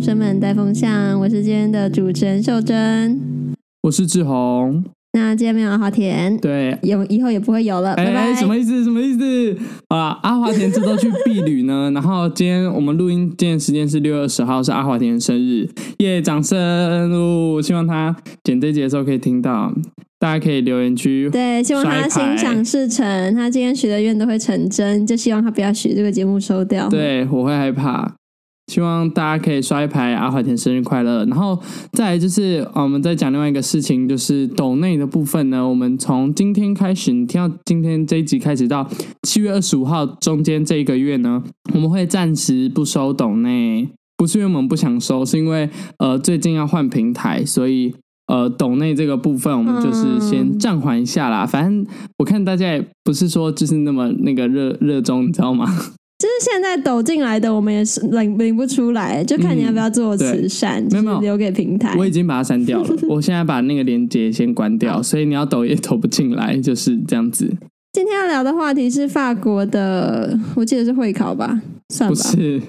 同学们带风向，我是今天的主持人秀珍，我是志宏。那今天没有阿华田，对，有以后也不会有了，哎、拜拜。什么意思？什么意思？啊，阿华田这周去避旅呢。然后今天我们录音，今天时间是六月二十号，是阿华田的生日，耶！掌声！哦，希望他剪这节的时候可以听到，大家可以留言区。对，希望他心想事成，他今天许的愿都会成真，就希望他不要许这个节目收掉。对，我会害怕。希望大家可以刷一排阿华田生日快乐，然后再来就是我们再讲另外一个事情，就是抖内的部分呢。我们从今天开始，你听到今天这一集开始到七月二十五号中间这一个月呢，我们会暂时不收抖内，不是因为我们不想收，是因为呃最近要换平台，所以呃抖内这个部分我们就是先暂缓一下啦。反正我看大家也不是说就是那么那个热热衷，你知道吗？就是现在抖进来的，我们也是领领不出来，就看你要不要做慈善，没、嗯、有留给平台。我已经把它删掉了，我现在把那个链接先关掉，所以你要抖也抖不进来，就是这样子。今天要聊的话题是法国的，我记得是会考吧？算吧，不是，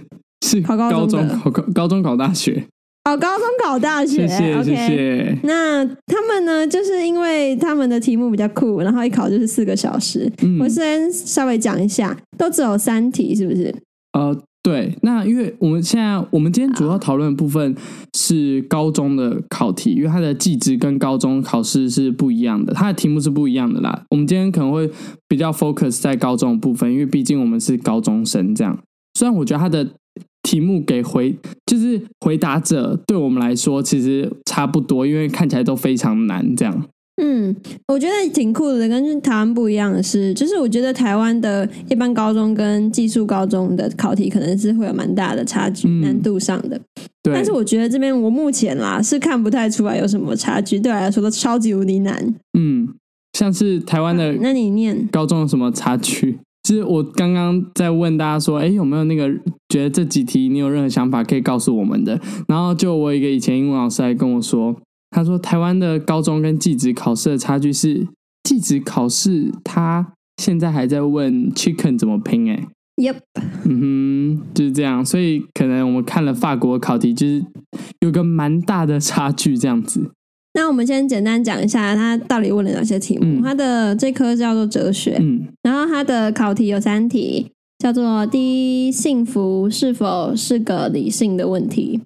是考高中考高高中考大学。考高中考大学，谢谢 OK 谢谢。那他们呢？就是因为他们的题目比较酷，然后一考就是四个小时。嗯，我先稍微讲一下，都只有三题，是不是？呃，对。那因为我们现在我们今天主要讨论的部分是高中的考题，因为它的技职跟高中考试是不一样的，它的题目是不一样的啦。我们今天可能会比较 focus 在高中的部分，因为毕竟我们是高中生，这样。虽然我觉得它的。题目给回就是回答者对我们来说其实差不多，因为看起来都非常难。这样，嗯，我觉得挺酷的。跟台湾不一样的是，就是我觉得台湾的一般高中跟技术高中的考题可能是会有蛮大的差距，嗯、难度上的。对，但是我觉得这边我目前啦是看不太出来有什么差距，对我来说都超级无敌难。嗯，像是台湾的，那你念高中有什么差距？我刚刚在问大家说，哎，有没有那个觉得这几题你有任何想法可以告诉我们的？然后就我一个以前英文老师来跟我说，他说台湾的高中跟技职考试的差距是，技职考试他现在还在问 chicken 怎么拼，哎，Yep，嗯哼，就是这样，所以可能我们看了法国考题，就是有个蛮大的差距这样子。那我们先简单讲一下，他到底问了哪些题目。他、嗯、的这科叫做哲学，嗯，然后他的考题有三题，叫做第一，幸福是否是个理性的问题？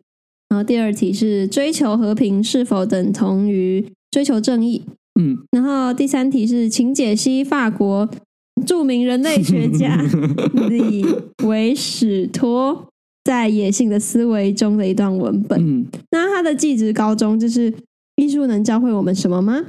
然后第二题是追求和平是否等同于追求正义？嗯，然后第三题是请解析法国著名人类学家 李维史托在《野性的思维》中的一段文本。嗯，那他的技职高中就是。艺术能教会我们什么吗？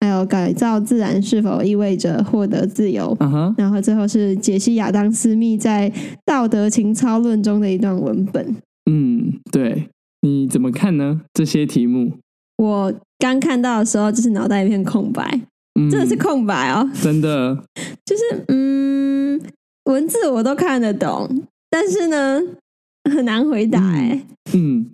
还有改造自然是否意味着获得自由？Uh -huh. 然后最后是解析亚当·斯密在《道德情操论》中的一段文本。嗯，对，你怎么看呢？这些题目，我刚看到的时候就是脑袋一片空白，嗯，真的是空白哦，真的，就是嗯，文字我都看得懂，但是呢。很难回答哎、欸。嗯，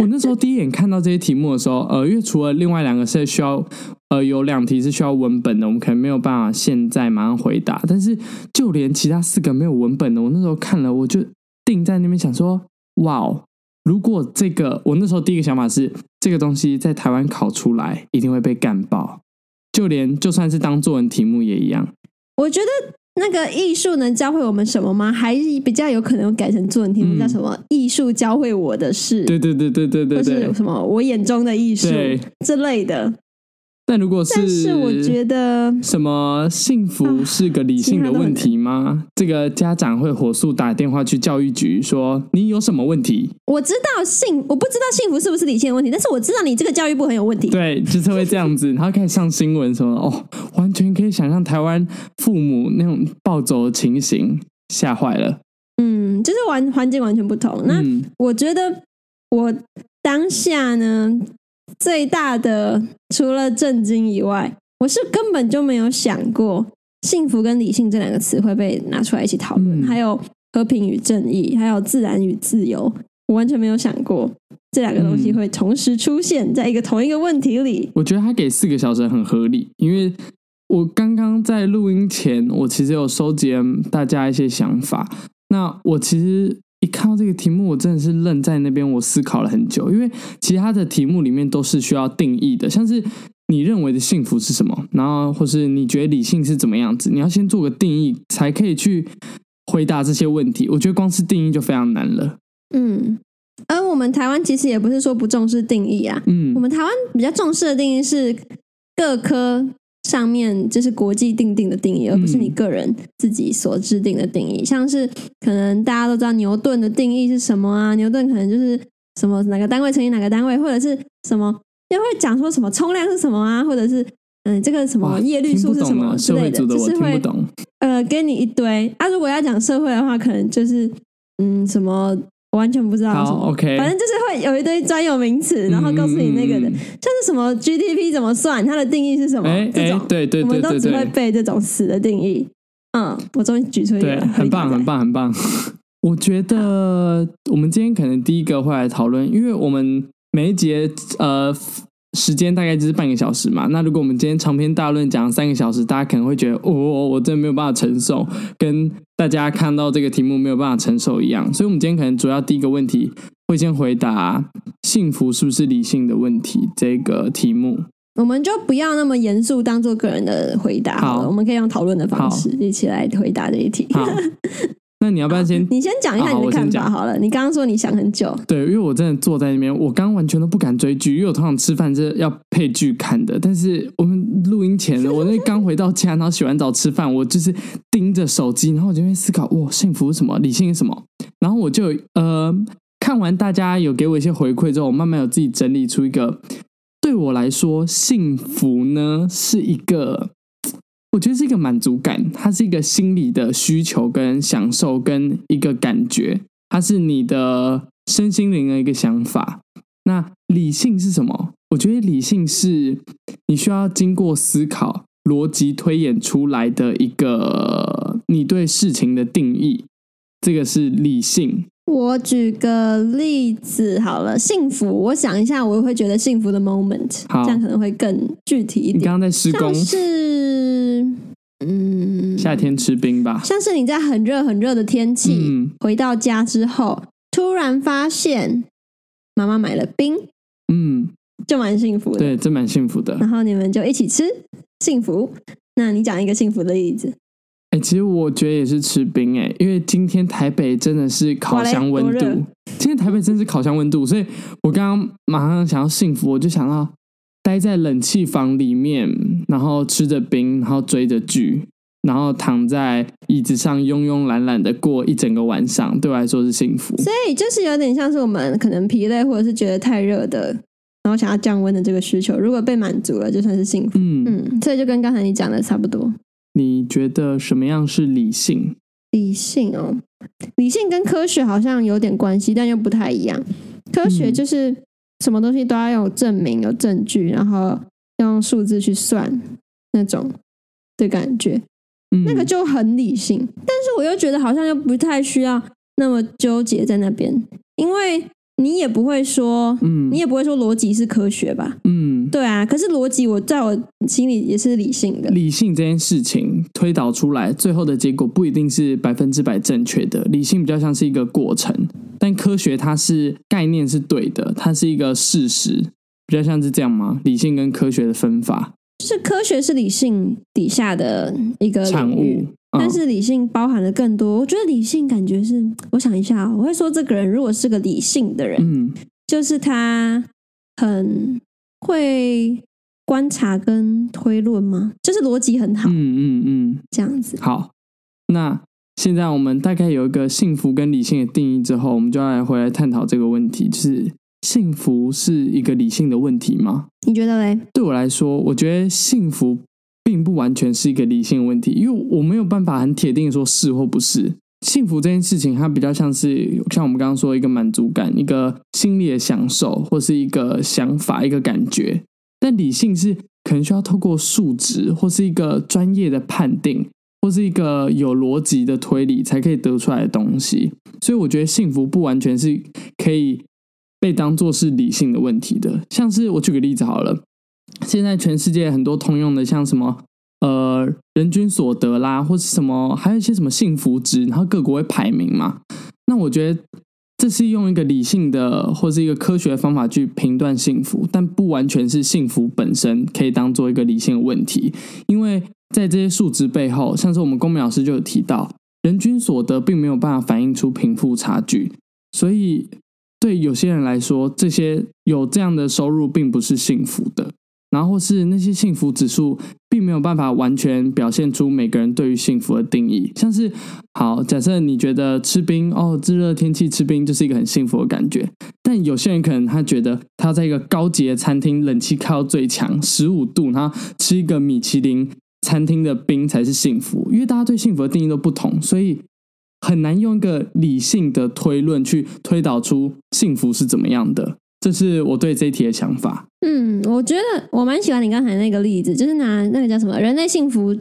我那时候第一眼看到这些题目的时候，呃，因为除了另外两个是需要，呃，有两题是需要文本的，我们可能没有办法现在马上回答。但是就连其他四个没有文本的，我那时候看了，我就定在那边想说，哇哦，如果这个，我那时候第一个想法是，这个东西在台湾考出来一定会被干爆，就连就算是当作文题目也一样。我觉得。那个艺术能教会我们什么吗？还是比较有可能改成作文题目，叫什么？艺术教会我的事。对对对对对对，或，是什么？我眼中的艺术之类的。但如果是，但是我觉得什么幸福是个理性的问题吗？啊、这个家长会火速打电话去教育局说，你有什么问题？我知道幸，我不知道幸福是不是理性的问题，但是我知道你这个教育部很有问题。对，就是会这样子，然后开始上新闻什么 哦，完全可以想象台湾父母那种暴走的情形，吓坏了。嗯，就是完环境完全不同。那我觉得我当下呢。最大的除了震惊以外，我是根本就没有想过幸福跟理性这两个词会被拿出来一起讨论，嗯，还有和平与正义，还有自然与自由，我完全没有想过这两个东西会同时出现在一个同一个问题里。我觉得他给四个小时很合理，因为我刚刚在录音前，我其实有收集大家一些想法。那我其实一看到这个题目，我真的是愣在那边，我思考了很久，因为其他的题目里面都是需要定义的，像是你认为的幸福是什么，然后或是你觉得理性是怎么样子，你要先做个定义，才可以去回答这些问题。我觉得光是定义就非常难了。嗯，而我们台湾其实也不是说不重视定义啊，嗯，我们台湾比较重视的定义是各科。上面就是国际定定的定义，而不是你个人自己所制定的定义。嗯、像是可能大家都知道牛顿的定义是什么啊？牛顿可能就是什么哪个单位乘以哪个单位，或者是什么，又会讲说什么冲量是什么啊？或者是嗯，这个什么叶绿素是什么之类的，就是会呃给你一堆。啊，如果要讲社会的话，可能就是嗯什么。我完全不知道什么，OK，反正就是会有一堆专有名词，然后告诉你那个的，嗯、像是什么 GDP 怎么算，它的定义是什么？哎，这种对对对，对，对，对，我们都只会背这种词的定义。嗯，我终于举出一个，对，很棒，很棒，很棒。我觉得我们今天可能第一个会来讨论，因为我们每一节呃。时间大概就是半个小时嘛。那如果我们今天长篇大论讲三个小时，大家可能会觉得哦，我真的没有办法承受，跟大家看到这个题目没有办法承受一样。所以，我们今天可能主要第一个问题会先回答幸福是不是理性的问题这个题目。我们就不要那么严肃，当做个人的回答好了。好，我们可以用讨论的方式一起来回答这一题。那你要不要先？你先讲一下你的看法好了。你刚刚说你想很久，对，因为我真的坐在那边，我刚刚完全都不敢追剧，因为我通常吃饭是要配剧看的。但是我们录音前，我那刚回到家，然后洗完澡吃饭，我就是盯着手机，然后我就在思考：哇，幸福是什么？理性是什么？然后我就呃，看完大家有给我一些回馈之后，我慢慢有自己整理出一个，对我来说，幸福呢是一个。我觉得是一个满足感，它是一个心理的需求跟享受跟一个感觉，它是你的身心灵的一个想法。那理性是什么？我觉得理性是你需要经过思考、逻辑推演出来的一个你对事情的定义，这个是理性。我举个例子好了，幸福，我想一下，我会觉得幸福的 moment，好，这样可能会更具体一点。你刚刚在施工，是嗯，夏天吃冰吧，像是你在很热很热的天气，嗯，回到家之后，突然发现妈妈买了冰，嗯，就蛮幸福的，对，这蛮幸福的。然后你们就一起吃，幸福。那你讲一个幸福的例子。哎、欸，其实我觉得也是吃冰哎，因为今天台北真的是烤箱温度，今天台北真是烤箱温度，所以我刚刚马上想要幸福，我就想到待在冷气房里面，然后吃着冰，然后追着剧，然后躺在椅子上慵慵懒懒的过一整个晚上，对我来说是幸福。所以就是有点像是我们可能疲累，或者是觉得太热的，然后想要降温的这个需求，如果被满足了，就算是幸福。嗯嗯，所以就跟刚才你讲的差不多。你觉得什么样是理性？理性哦，理性跟科学好像有点关系，但又不太一样。科学就是什么东西都要有证明、有证据，然后要用数字去算那种的感觉，那个就很理性。但是我又觉得好像又不太需要那么纠结在那边，因为你也不会说，嗯，你也不会说逻辑是科学吧？嗯。对啊，可是逻辑我在我心里也是理性的。理性这件事情推导出来，最后的结果不一定是百分之百正确的。理性比较像是一个过程，但科学它是概念是对的，它是一个事实，比较像是这样吗？理性跟科学的分法，就是科学是理性底下的一个产物，嗯，但是理性包含了更多。我觉得理性感觉是，我想一下，我会说这个人如果是个理性的人，嗯，就是他很。会观察跟推论吗？就是逻辑很好，嗯嗯嗯，这样子。好，那现在我们大概有一个幸福跟理性的定义之后，我们就要来回来探讨这个问题：就是幸福是一个理性的问题吗？你觉得嘞？对我来说，我觉得幸福并不完全是一个理性的问题，因为我没有办法很铁定说是或不是。幸福这件事情，它比较像是像我们刚刚说一个满足感，一个心理的享受，或是一个想法，一个感觉。但理性是可能需要透过数值，或是一个专业的判定，或是一个有逻辑的推理，才可以得出来的东西。所以我觉得幸福不完全是可以被当做是理性的问题的。像是我举个例子好了，现在全世界很多通用的，像什么。呃，人均所得啦，或是什么，还有一些什么幸福值，然后各国会排名嘛。那我觉得这是用一个理性的或是一个科学的方法去评断幸福，但不完全是幸福本身可以当做一个理性的问题，因为在这些数值背后，像是我们公民老师就有提到，人均所得并没有办法反映出贫富差距，所以对有些人来说，这些有这样的收入并不是幸福的。然后是那些幸福指数，并没有办法完全表现出每个人对于幸福的定义。像是，好，假设你觉得吃冰哦，炙热天气吃冰就是一个很幸福的感觉，但有些人可能他觉得他在一个高级的餐厅，冷气开到最强，十五度，然后吃一个米其林餐厅的冰才是幸福。因为大家对幸福的定义都不同，所以很难用一个理性的推论去推导出幸福是怎么样的。这是我对这一题的想法。嗯，我觉得我蛮喜欢你刚才那个例子，就是拿那个叫什么人类幸福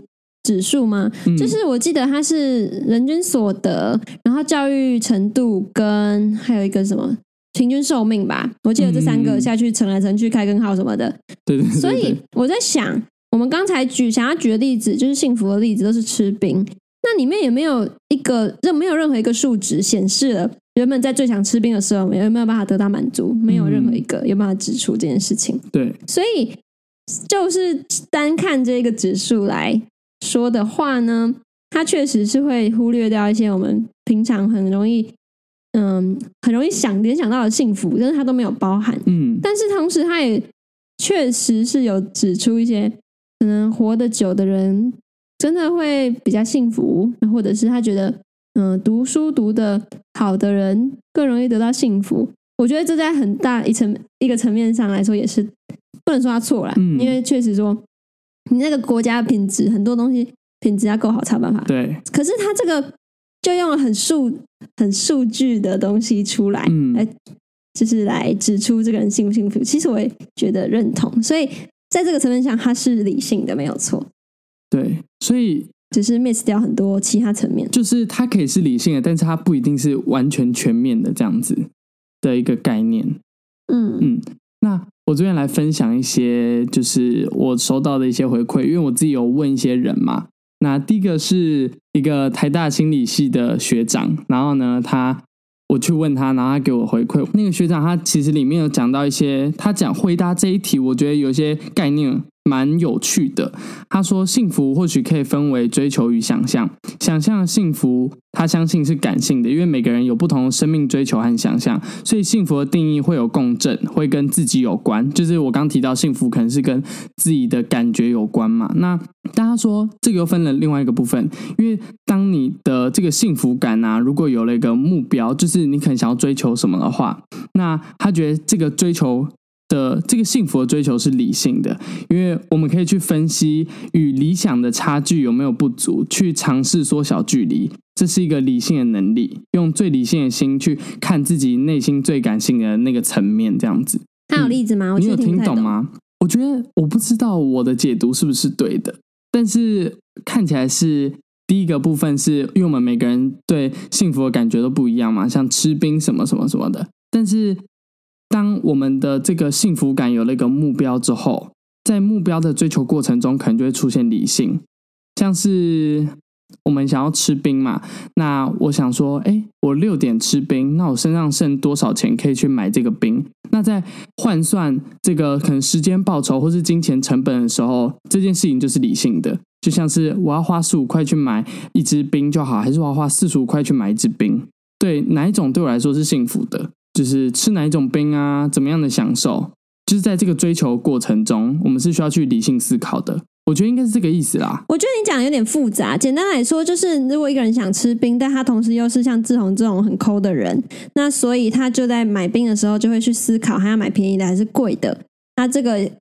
指数吗？嗯，就是我记得它是人均所得，然后教育程度跟还有一个什么平均寿命吧。我记得这三个下去乘来乘去开根号什么的。对对对。所以我在想，我们刚才举想要举的例子，就是幸福的例子，都是吃冰。那里面也没有一个，任没有任何一个数值显示了。人们在最想吃冰的时候，有没有办法得到满足？没有任何一个有办法指出这件事情。对，所以就是单看这个指数来说的话呢，它确实是会忽略掉一些我们平常很容易，嗯，很容易想联想到的幸福，但是它都没有包含。嗯，但是同时，它也确实是有指出一些可能活得久的人真的会比较幸福，或者是他觉得。嗯，读书读的好的人更容易得到幸福。我觉得这在很大一层一个层面上来说，也是不能说他错了，嗯，因为确实说你那个国家品质很多东西品质要够好才有办法。对，可是他这个就用了很数很数据的东西出来，嗯，来就是来指出这个人幸不幸福。其实我也觉得认同，所以在这个层面上，他是理性的，没有错。对，所以。只是 miss 掉很多其他层面，就是它可以是理性的，但是它不一定是完全全面的这样子的一个概念。嗯嗯，那我这边来分享一些，就是我收到的一些回馈，因为我自己有问一些人嘛。那第一个是一个台大心理系的学长，然后呢，他我去问他，然后他给我回馈。那个学长他其实里面有讲到一些，他讲回答这一题，我觉得有一些概念。蛮有趣的，他说幸福或许可以分为追求与想象。想象幸福，他相信是感性的，因为每个人有不同的生命追求和想象，所以幸福的定义会有共振，会跟自己有关。就是我刚提到幸福可能是跟自己的感觉有关嘛。那大家说这个又分了另外一个部分，因为当你的这个幸福感啊，如果有了一个目标，就是你可能想要追求什么的话，那他觉得这个追求。的这个幸福的追求是理性的，因为我们可以去分析与理想的差距有没有不足，去尝试缩小距离，这是一个理性的能力。用最理性的心去看自己内心最感性的那个层面，这样子。他有例子吗？你有听懂吗？我觉得我不知道我的解读是不是对的，但是看起来是第一个部分是因为我们每个人对幸福的感觉都不一样嘛，像吃冰什么什么什么的，但是。当我们的这个幸福感有了一个目标之后，在目标的追求过程中，可能就会出现理性，像是我们想要吃冰嘛，那我想说，哎，我六点吃冰，那我身上剩多少钱可以去买这个冰？那在换算这个可能时间报酬或是金钱成本的时候，这件事情就是理性的，就像是我要花十五块去买一支冰就好，还是我要花四十五块去买一支冰？对，哪一种对我来说是幸福的？就是吃哪一种冰啊，怎么样的享受？就是在这个追求过程中，我们是需要去理性思考的。我觉得应该是这个意思啦。我觉得你讲的有点复杂。简单来说，就是如果一个人想吃冰，但他同时又是像志宏这种很抠的人，那所以他就在买冰的时候就会去思考，他要买便宜的还是贵的。那这个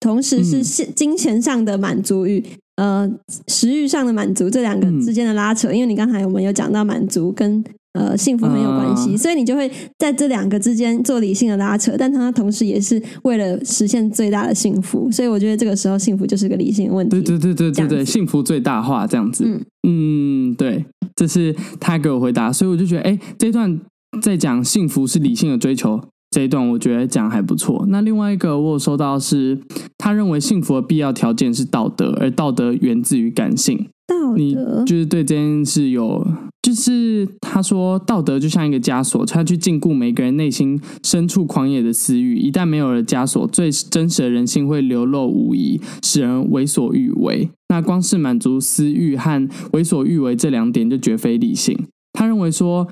同时是金钱上的满足与、嗯、呃食欲上的满足这两个之间的拉扯。嗯、因为你刚才我们有讲到满足跟。呃，幸福很有关系，uh, 所以你就会在这两个之间做理性的拉扯，但它同时也是为了实现最大的幸福，所以我觉得这个时候幸福就是个理性的问题。对对对对对对，幸福最大化这样子。嗯嗯，对，这是他给我回答，所以我就觉得，哎，这段在讲幸福是理性的追求这一段，我觉得讲还不错。那另外一个我有收到是，他认为幸福的必要条件是道德，而道德源自于感性。道德你就是对这件事有，就是他说道德就像一个枷锁，他去禁锢每个人内心深处狂野的私欲。一旦没有了枷锁，最真实的人性会流露无遗，使人为所欲为。那光是满足私欲和为所欲为这两点，就绝非理性。他认为说，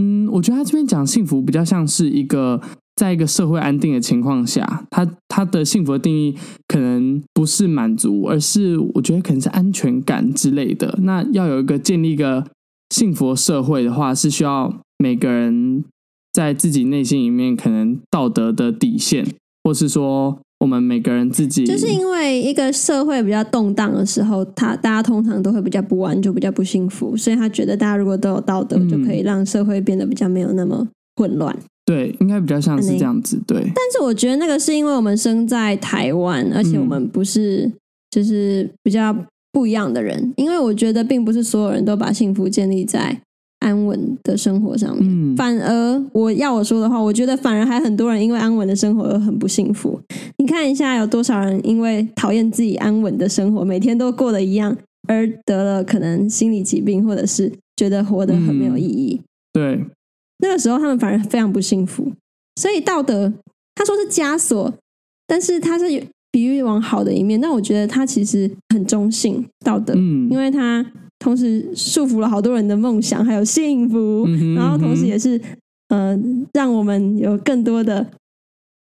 嗯，我觉得他这边讲幸福比较像是一个。在一个社会安定的情况下，他他的幸福的定义可能不是满足，而是我觉得可能是安全感之类的。那要有一个建立一个幸福的社会的话，是需要每个人在自己内心里面可能道德的底线，或是说我们每个人自己，就是因为一个社会比较动荡的时候，他大家通常都会比较不安，就比较不幸福，所以他觉得大家如果都有道德，嗯、就可以让社会变得比较没有那么混乱。对，应该比较像是这样子。对，但是我觉得那个是因为我们生在台湾，而且我们不是就是比较不一样的人。嗯、因为我觉得并不是所有人都把幸福建立在安稳的生活上面。嗯、反而我要我说的话，我觉得反而还很多人因为安稳的生活而很不幸福。你看一下，有多少人因为讨厌自己安稳的生活，每天都过得一样，而得了可能心理疾病，或者是觉得活得很没有意义。嗯、对。那个时候，他们反而非常不幸福。所以道德，他说是枷锁，但是他是比喻往好的一面。那我觉得他其实很中性，道德，嗯，因为他同时束缚了好多人的梦想，还有幸福，然后同时也是呃，让我们有更多的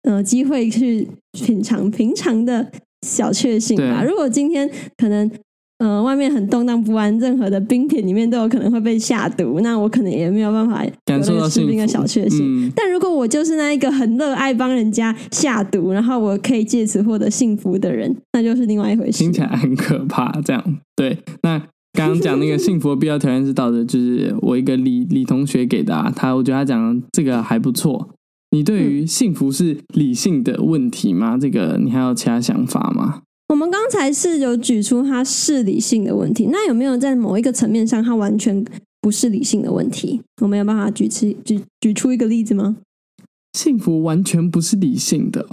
呃机会去品尝平常的小确幸吧。如果今天可能。嗯、呃，外面很动荡不安，任何的冰品里面都有可能会被下毒，那我可能也没有办法感受到吃冰的小确幸。嗯、但如果我就是那一个很热爱帮人家下毒，然后我可以借此获得幸福的人，那就是另外一回事。听起来很可怕，这样对。那刚刚讲那个幸福的必要条件是道德，就是我一个李李同学给的、啊，他我觉得他讲的这个还不错。你对于幸福是理性的问题吗？这个你还有其他想法吗？我们刚才是有举出它是理性的问题，那有没有在某一个层面上，它完全不是理性的问题？我们有办法举出举举出一个例子吗？幸福完全不是理性的，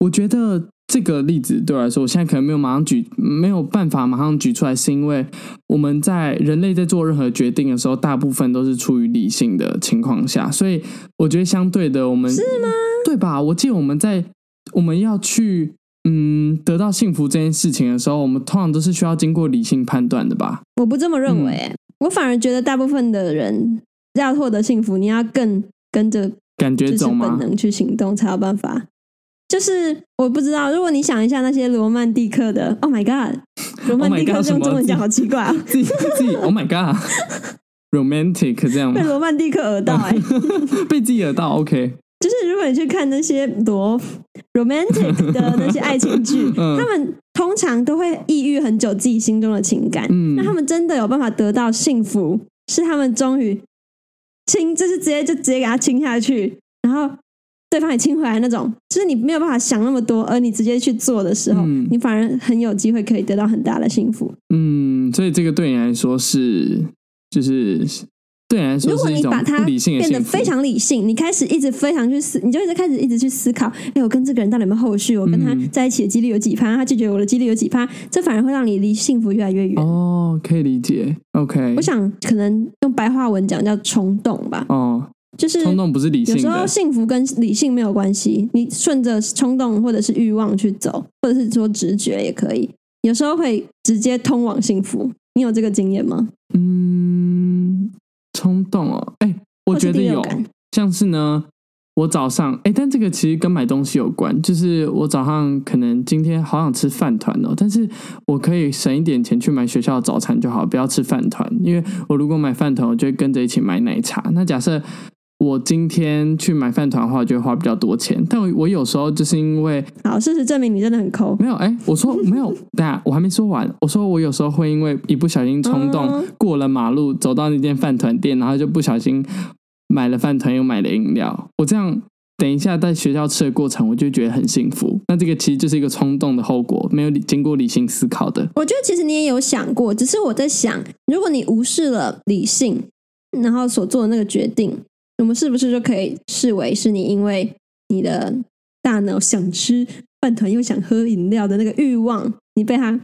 我觉得这个例子对我来说，我现在可能没有马上举，没有办法马上举出来，是因为我们在人类在做任何决定的时候，大部分都是出于理性的情况下，所以我觉得相对的，我们是吗？对吧？我记得我们在我们要去。嗯，得到幸福这件事情的时候，我们通常都是需要经过理性判断的吧？我不这么认为，嗯、我反而觉得大部分的人要获得幸福，你要更跟着感觉走吗？本能去行动才有办法。就是我不知道，如果你想一下那些罗曼蒂克的，Oh my God，罗曼蒂克用中文讲好奇怪啊！自己自己，Oh my God，romantic 这样？被罗曼蒂克耳到哎，被自己耳到，OK。就是如果你去看那些罗 romantic 的那些爱情剧，嗯、他们通常都会抑郁很久自己心中的情感。嗯，那他们真的有办法得到幸福，是他们终于亲，就是直接就直接给他亲下去，然后对方也亲回来那种。就是你没有办法想那么多，而你直接去做的时候，嗯、你反而很有机会可以得到很大的幸福。嗯，所以这个对你来说是就是。对你来说，如果你把它变得非常理性，你开始一直非常去思，你就一直开始一直去思考，哎，我跟这个人到底有没有后续？我跟他在一起的几率有几趴？他拒绝我的几率有几趴？这反而会让你离幸福越来越远。哦，可以理解。OK，我想可能用白话文讲叫冲动吧。哦，就是冲动不是理性的。有时候幸福跟理性没有关系，你顺着冲动或者是欲望去走，或者是说直觉也可以。有时候会直接通往幸福。你有这个经验吗？嗯。冲动哦，哎，我觉得有，像是呢，我早上哎，但这个其实跟买东西有关，就是我早上可能今天好想吃饭团哦，但是我可以省一点钱去买学校的早餐就好，不要吃饭团，因为我如果买饭团，我就会跟着一起买奶茶。那假设我今天去买饭团的话，就会花比较多钱。但我我有时候就是因为，好，事实证明你真的很抠。没有，哎，我说没有，等下我还没说完。我说我有时候会因为一不小心冲动过了马路，走到那间饭团店，然后就不小心买了饭团又买了饮料。我这样等一下在学校吃的过程，我就觉得很幸福。那这个其实就是一个冲动的后果，没有经过理性思考的。我觉得其实你也有想过，只是我在想，如果你无视了理性，然后所做的那个决定。我们是不是就可以视为是你因为你的大脑想吃饭团又想喝饮料的那个欲望，你被他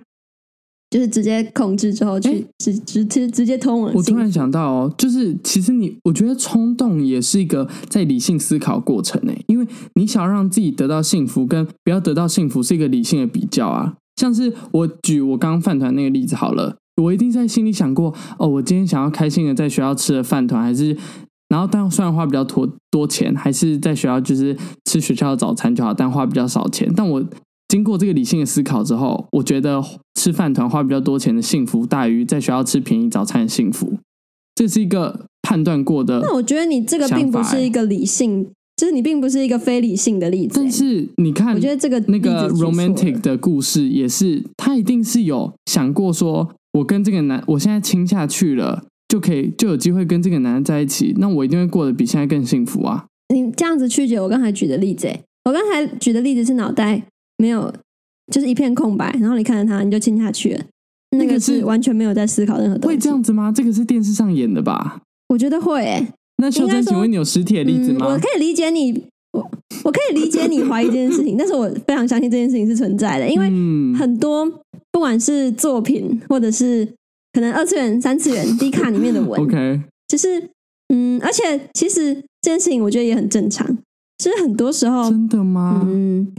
就是直接控制之后去直直直直接通往。我突然想到哦，就是其实你，我觉得冲动也是一个在理性思考过程诶，因为你想要让自己得到幸福，跟不要得到幸福是一个理性的比较啊。像是我举我刚刚饭团那个例子好了，我一定在心里想过哦，我今天想要开心的在学校吃的饭团，还是然后但虽然花比较多多钱，还是在学校就是吃学校的早餐就好，但花比较少钱，但我。经过这个理性的思考之后，我觉得吃饭团花比较多钱的幸福大于在学校吃便宜早餐的幸福，这是一个判断过的。那我觉得你这个并不是一个理性，就是你并不是一个非理性的例子。但是你看，我觉得这个那个 romantic 的故事也是，他一定是有想过说，我跟这个男，我现在亲下去了，就可以就有机会跟这个男人在一起，那我一定会过得比现在更幸福啊！你这样子曲解我刚才举的例子，我刚才举的例子是脑袋。没有，就是一片空白，然后你看着他，你就亲下去了。那个是完全没有在思考任何东西。会这样子吗？这个是电视上演的吧？我觉得会、欸。那秀珍，请问你有实体的例子吗？嗯、我可以理解你，我我可以理解你怀疑这件事情，但是我非常相信这件事情是存在的，因为很多不管是作品，或者是可能二次元、三次元、低卡里面的文，OK，就是嗯，而且其实这件事情我觉得也很正常。就是很多时候，真的吗？嗯。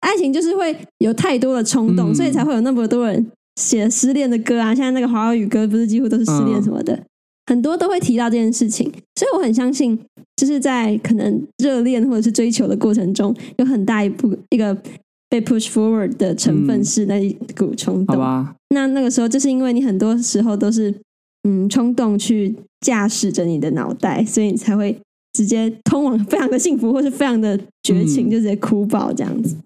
爱情就是会有太多的冲动，嗯、所以才会有那么多人写失恋的歌啊。现在那个华语歌不是几乎都是失恋什么的，嗯、很多都会提到这件事情。所以我很相信，就是在可能热恋或者是追求的过程中，有很大一部一个被 push forward 的成分是那一股冲动。嗯、那那个时候就是因为你很多时候都是嗯冲动去驾驶着你的脑袋，所以你才会直接通往非常的幸福，或是非常的绝情，嗯、就直接哭爆这样子。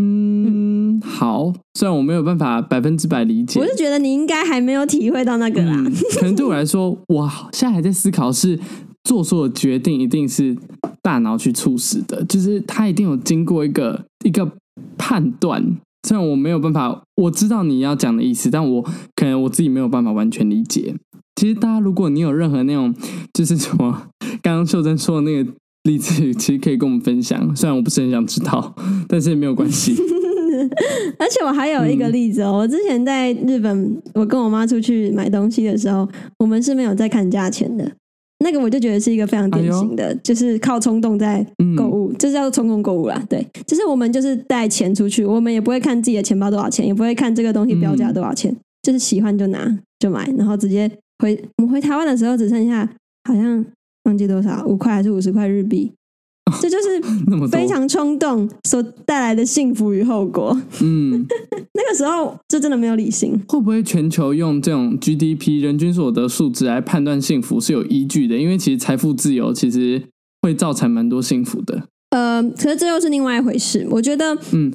嗯，好，虽然我没有办法百分之百理解，我是觉得你应该还没有体会到那个啦。嗯、可能对我来说，我现在还在思考，是做出的决定一定是大脑去促使的，就是他一定有经过一个一个判断。虽然我没有办法，我知道你要讲的意思，但我可能我自己没有办法完全理解。其实大家，如果你有任何那种，就是什么 刚刚秀珍说的那个。例子其实可以跟我们分享，虽然我不是很想知道，但是也没有关系。而且我还有一个例子哦，嗯、我之前在日本，我跟我妈出去买东西的时候，我们是没有在看价钱的。那个我就觉得是一个非常典型的，哎、就是靠冲动在购物，这、嗯、叫做冲动购物啦。对，就是我们就是带钱出去，我们也不会看自己的钱包多少钱，也不会看这个东西标价多少钱，嗯、就是喜欢就拿就买，然后直接回。我们回台湾的时候只剩下好像。忘记多少，五块还是五十块日币？这就是 非常冲动所带来的幸福与后果。嗯，那个时候就真的没有理性。会不会全球用这种 GDP 人均所得数值来判断幸福是有依据的？因为其实财富自由其实会造成蛮多幸福的。呃，可是这又是另外一回事。我觉得，嗯。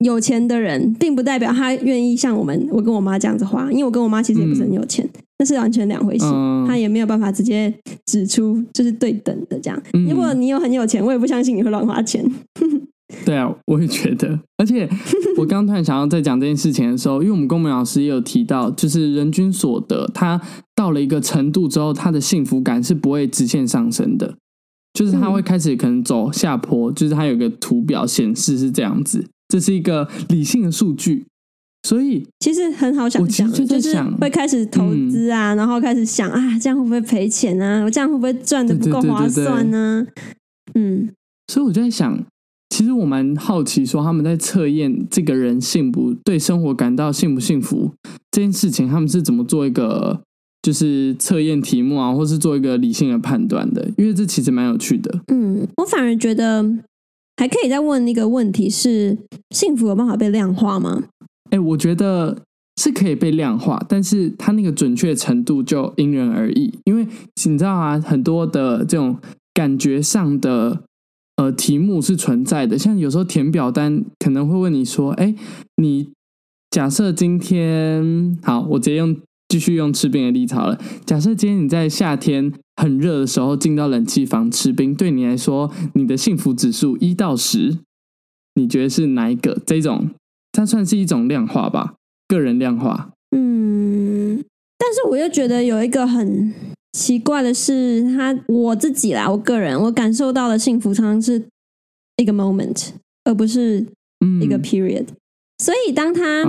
有钱的人，并不代表他愿意像我们，我跟我妈这样子花，因为我跟我妈其实也不是很有钱，嗯、那是完全两回事。他、嗯、也没有办法直接指出就是对等的这样。嗯、如果你有很有钱，我也不相信你会乱花钱。对啊，我也觉得。而且我刚突然想要在讲这件事情的时候，因为我们公民老师也有提到，就是人均所得，他到了一个程度之后，他的幸福感是不会直线上升的，就是他会开始可能走下坡，就是他有个图表显示是这样子。这是一个理性的数据，所以其实很好想象，就，就是会开始投资啊，嗯、然后开始想啊，这样会不会赔钱啊？我这样会不会赚的不够划算呢？嗯，所以我就在想，其实我蛮好奇，说他们在测验这个人幸不对生活感到幸不幸福这件事情，他们是怎么做一个就是测验题目啊，或是做一个理性的判断的？因为这其实蛮有趣的。嗯，我反而觉得。还可以再问一个问题是：幸福有办法被量化吗？我觉得是可以被量化，但是它那个准确程度就因人而异。因为你知道啊，很多的这种感觉上的呃题目是存在的，像有时候填表单可能会问你说：“哎，你假设今天好，我直接用。”继续用吃冰的例子好了。假设今天你在夏天很热的时候进到冷气房吃冰，对你来说，你的幸福指数一到十，你觉得是哪一个？这种它算是一种量化吧，个人量化。嗯，但是我又觉得有一个很奇怪的是，他我自己啦，我个人我感受到的幸福常常是一个 moment，而不是一个 period。嗯所以当他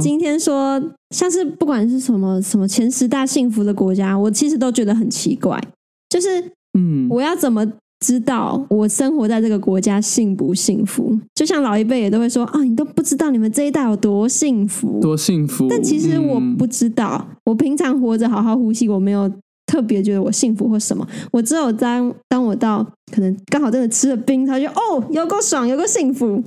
今天说像是不管是什么什么前十大幸福的国家，我其实都觉得很奇怪，就是嗯，我要怎么知道我生活在这个国家幸不幸福？就像老一辈也都会说啊，你都不知道你们这一代有多幸福，多幸福。但其实我不知道，嗯、我平常活着好好呼吸，我没有特别觉得我幸福或什么。我只有当当我到可能刚好真的吃了冰，他就哦，有够爽，有够幸福。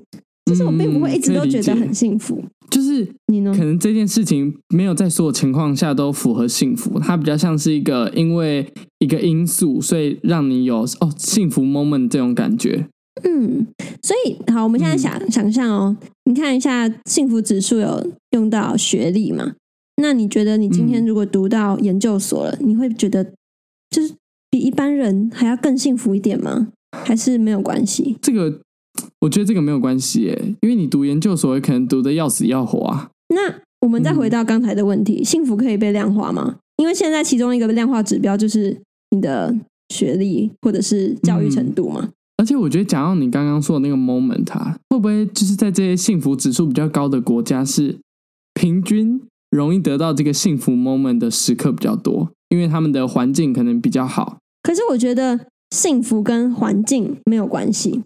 其实我并不会一直都觉得很幸福。嗯、就是你呢？可能这件事情没有在所有情况下都符合幸福，它比较像是一个因为一个因素，所以让你有哦幸福 moment 这种感觉。嗯，所以好，我们现在想、嗯、想象哦，你看一下幸福指数有用到学历嘛？那你觉得你今天如果读到研究所了，嗯、你会觉得就是比一般人还要更幸福一点吗？还是没有关系？这个。我觉得这个没有关系耶，因为你读研究所，可能读的要死要活啊。那我们再回到刚才的问题，嗯、幸福可以被量化吗？因为现在其中一个量化指标就是你的学历或者是教育程度嘛。嗯、而且我觉得，讲到你刚刚说的那个 moment 啊，会不会就是在这些幸福指数比较高的国家，是平均容易得到这个幸福 moment 的时刻比较多，因为他们的环境可能比较好。可是我觉得幸福跟环境没有关系。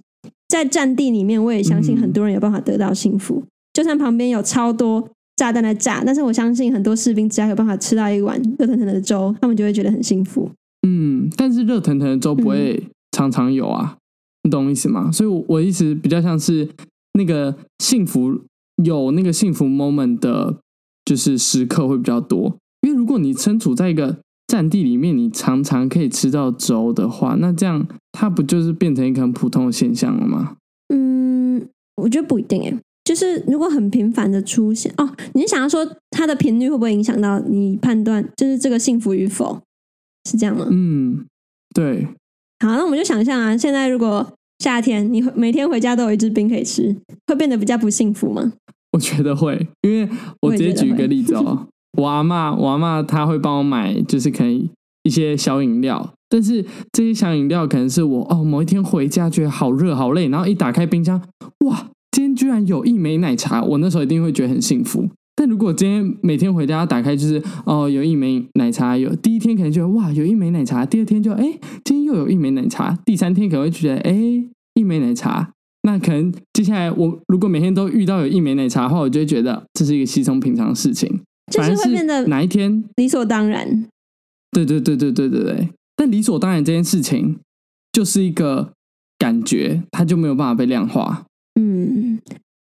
在战地里面，我也相信很多人有办法得到幸福。嗯、就算旁边有超多炸弹在炸，但是我相信很多士兵只要有办法吃到一碗热腾腾的粥，他们就会觉得很幸福。嗯，但是热腾腾的粥不会常常有啊，嗯、你懂我意思吗？所以我，我我意思比较像是那个幸福有那个幸福 moment 的，就是时刻会比较多。因为如果你身处在一个战地里面，你常常可以吃到粥的话，那这样它不就是变成一个很普通的现象了吗？嗯，我觉得不一定诶。就是如果很频繁的出现哦，你是想要说它的频率会不会影响到你判断，就是这个幸福与否，是这样吗？嗯，对。好，那我们就想象啊，现在如果夏天你每天回家都有一支冰可以吃，会变得比较不幸福吗？我觉得会，因为我直接举一个例子哦。我阿嬷，我阿嬷她会帮我买，就是可以一些小饮料。但是这些小饮料可能是我哦，某一天回家觉得好热好累，然后一打开冰箱，哇，今天居然有一枚奶茶，我那时候一定会觉得很幸福。但如果今天每天回家打开就是哦，有一枚奶茶，有第一天可能觉得哇，有一枚奶茶，第二天就哎，今天又有一枚奶茶，第三天可能会觉得哎，一枚奶茶。那可能接下来我如果每天都遇到有一枚奶茶的话，我就会觉得这是一个稀松平常的事情。就是会变得哪一天理所当然，对对对对对对对。但理所当然这件事情就是一个感觉，它就没有办法被量化。嗯，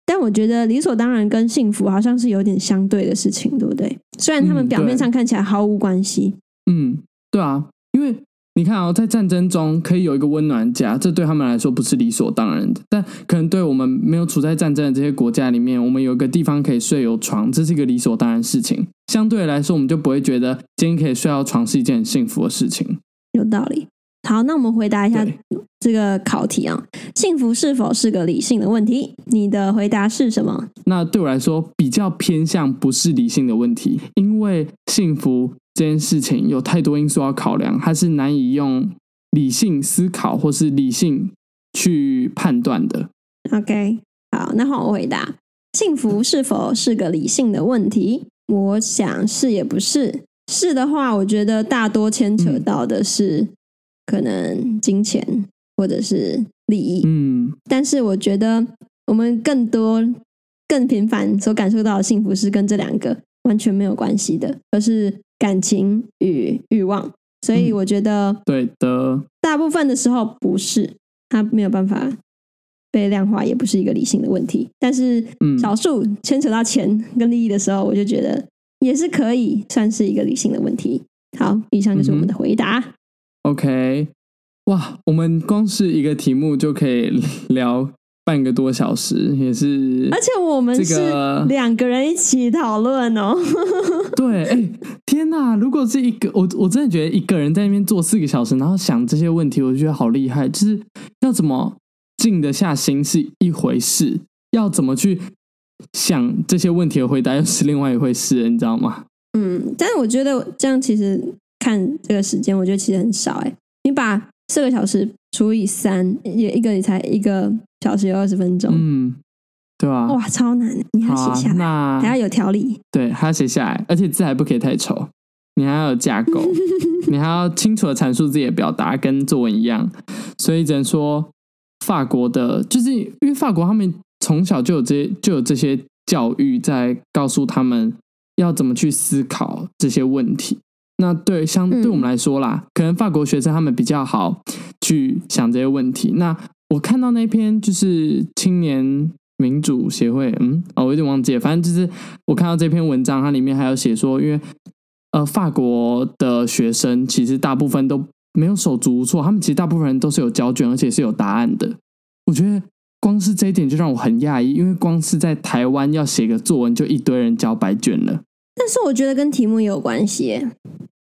但我觉得理所当然跟幸福好像是有点相对的事情，对不对？虽然他们表面上看起来毫无关系。嗯，对啊，因为。你看哦，在战争中可以有一个温暖家，这对他们来说不是理所当然的。但可能对我们没有处在战争的这些国家里面，我们有一个地方可以睡有床，这是一个理所当然的事情。相对来说，我们就不会觉得今天可以睡到床是一件很幸福的事情。有道理。好，那我们回答一下这个考题啊：幸福是否是个理性的问题？你的回答是什么？那对我来说，比较偏向不是理性的问题，因为幸福。这件事情有太多因素要考量，它是难以用理性思考或是理性去判断的。OK，好，那换，我回答：幸福是否是个理性的问题？我想是也不是。是的话，我觉得大多牵扯到的是可能金钱或者是利益。嗯，但是我觉得我们更多、更频繁所感受到的幸福是跟这两个完全没有关系的，而是。感情与欲望，所以我觉得，嗯，对的，大部分的时候不是，它没有办法被量化，也不是一个理性的问题。但是，少数牵扯到钱跟利益的时候，我就觉得也是可以算是一个理性的问题。好，以上就是我们的回答。嗯，OK，哇，我们光是一个题目就可以聊。半个多小时也是，而且我们是两个人一起讨论哦。对，哎，天哪！如果是一个我，我真的觉得一个人在那边坐四个小时，然后想这些问题，我觉得好厉害。就是要怎么静得下心是一回事，要怎么去想这些问题的回答又是另外一回事，你知道吗？嗯，但是我觉得这样其实看这个时间，我觉得其实很少。哎，你把四个小时除以三，也一个你才一个。小时有二十分钟，嗯，对啊？哇，超难，你还要写下来，那还要有条理，对，还要写下来，而且字还不可以太丑，你还要有架构，你还要清楚的阐述自己的表达，跟作文一样。所以只能说，法国的，就是因为法国他们从小就有这些，就有这些教育在告诉他们要怎么去思考这些问题。那对相对我们来说啦，嗯、可能法国学生他们比较好去想这些问题。那我看到那篇就是青年民主协会，嗯，哦，我有点忘记了，反正就是我看到这篇文章，它里面还有写说，因为呃，法国的学生其实大部分都没有手足无措，他们其实大部分人都是有交卷，而且是有答案的。我觉得光是这一点就让我很讶异，因为光是在台湾要写个作文，就一堆人交白卷了。但是我觉得跟题目也有关系。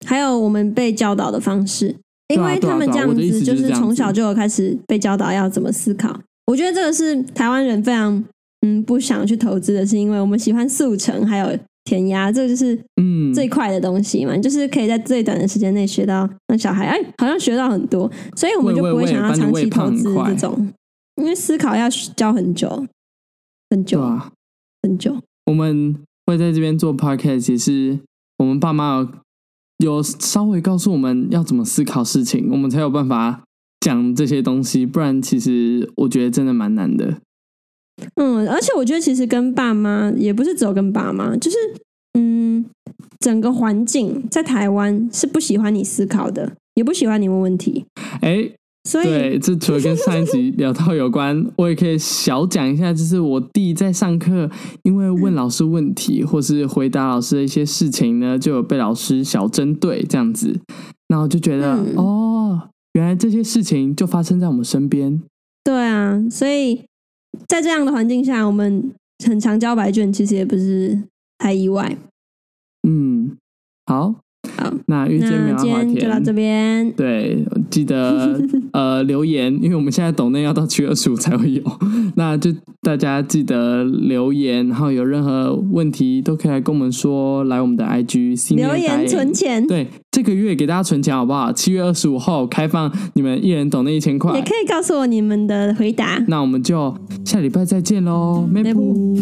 还有我们被教导的方式，因为他们这样子就是从小就有开始被教导要怎么思考。我觉得这个是台湾人非常嗯不想去投资的，是因为我们喜欢速成还有填鸭，这个就是嗯最快的东西嘛，就是可以在最短的时间内学到让小孩哎好像学到很多，所以我们就不会想要长期投资这种，因为思考要教很久很久啊很久。我们会在这边做 podcast，也是我们爸妈。有稍微告诉我们要怎么思考事情，我们才有办法讲这些东西。不然，其实我觉得真的蛮难的。嗯，而且我觉得其实跟爸妈也不是只有跟爸妈，就是嗯，整个环境在台湾是不喜欢你思考的，也不喜欢你问问题。哎。所以对，这除了跟上一集聊到有关，我也可以小讲一下，就是我弟在上课，因为问老师问题或是回答老师的一些事情呢，就有被老师小针对这样子，然后就觉得、嗯、哦，原来这些事情就发生在我们身边。对啊，所以在这样的环境下，我们很常交白卷，其实也不是太意外。嗯，好。好，那遇见棉花田就到这边。对，记得 呃留言，因为我们现在抖内要到七月二十五才会有，那就大家记得留言，然后有任何问题都可以来跟我们说，来我们的 IG 留言存钱。对，这个月给大家存钱好不好？七月二十五号开放，你们一人懂内一千块，也可以告诉我你们的回答。那我们就下礼拜再见喽，梅普。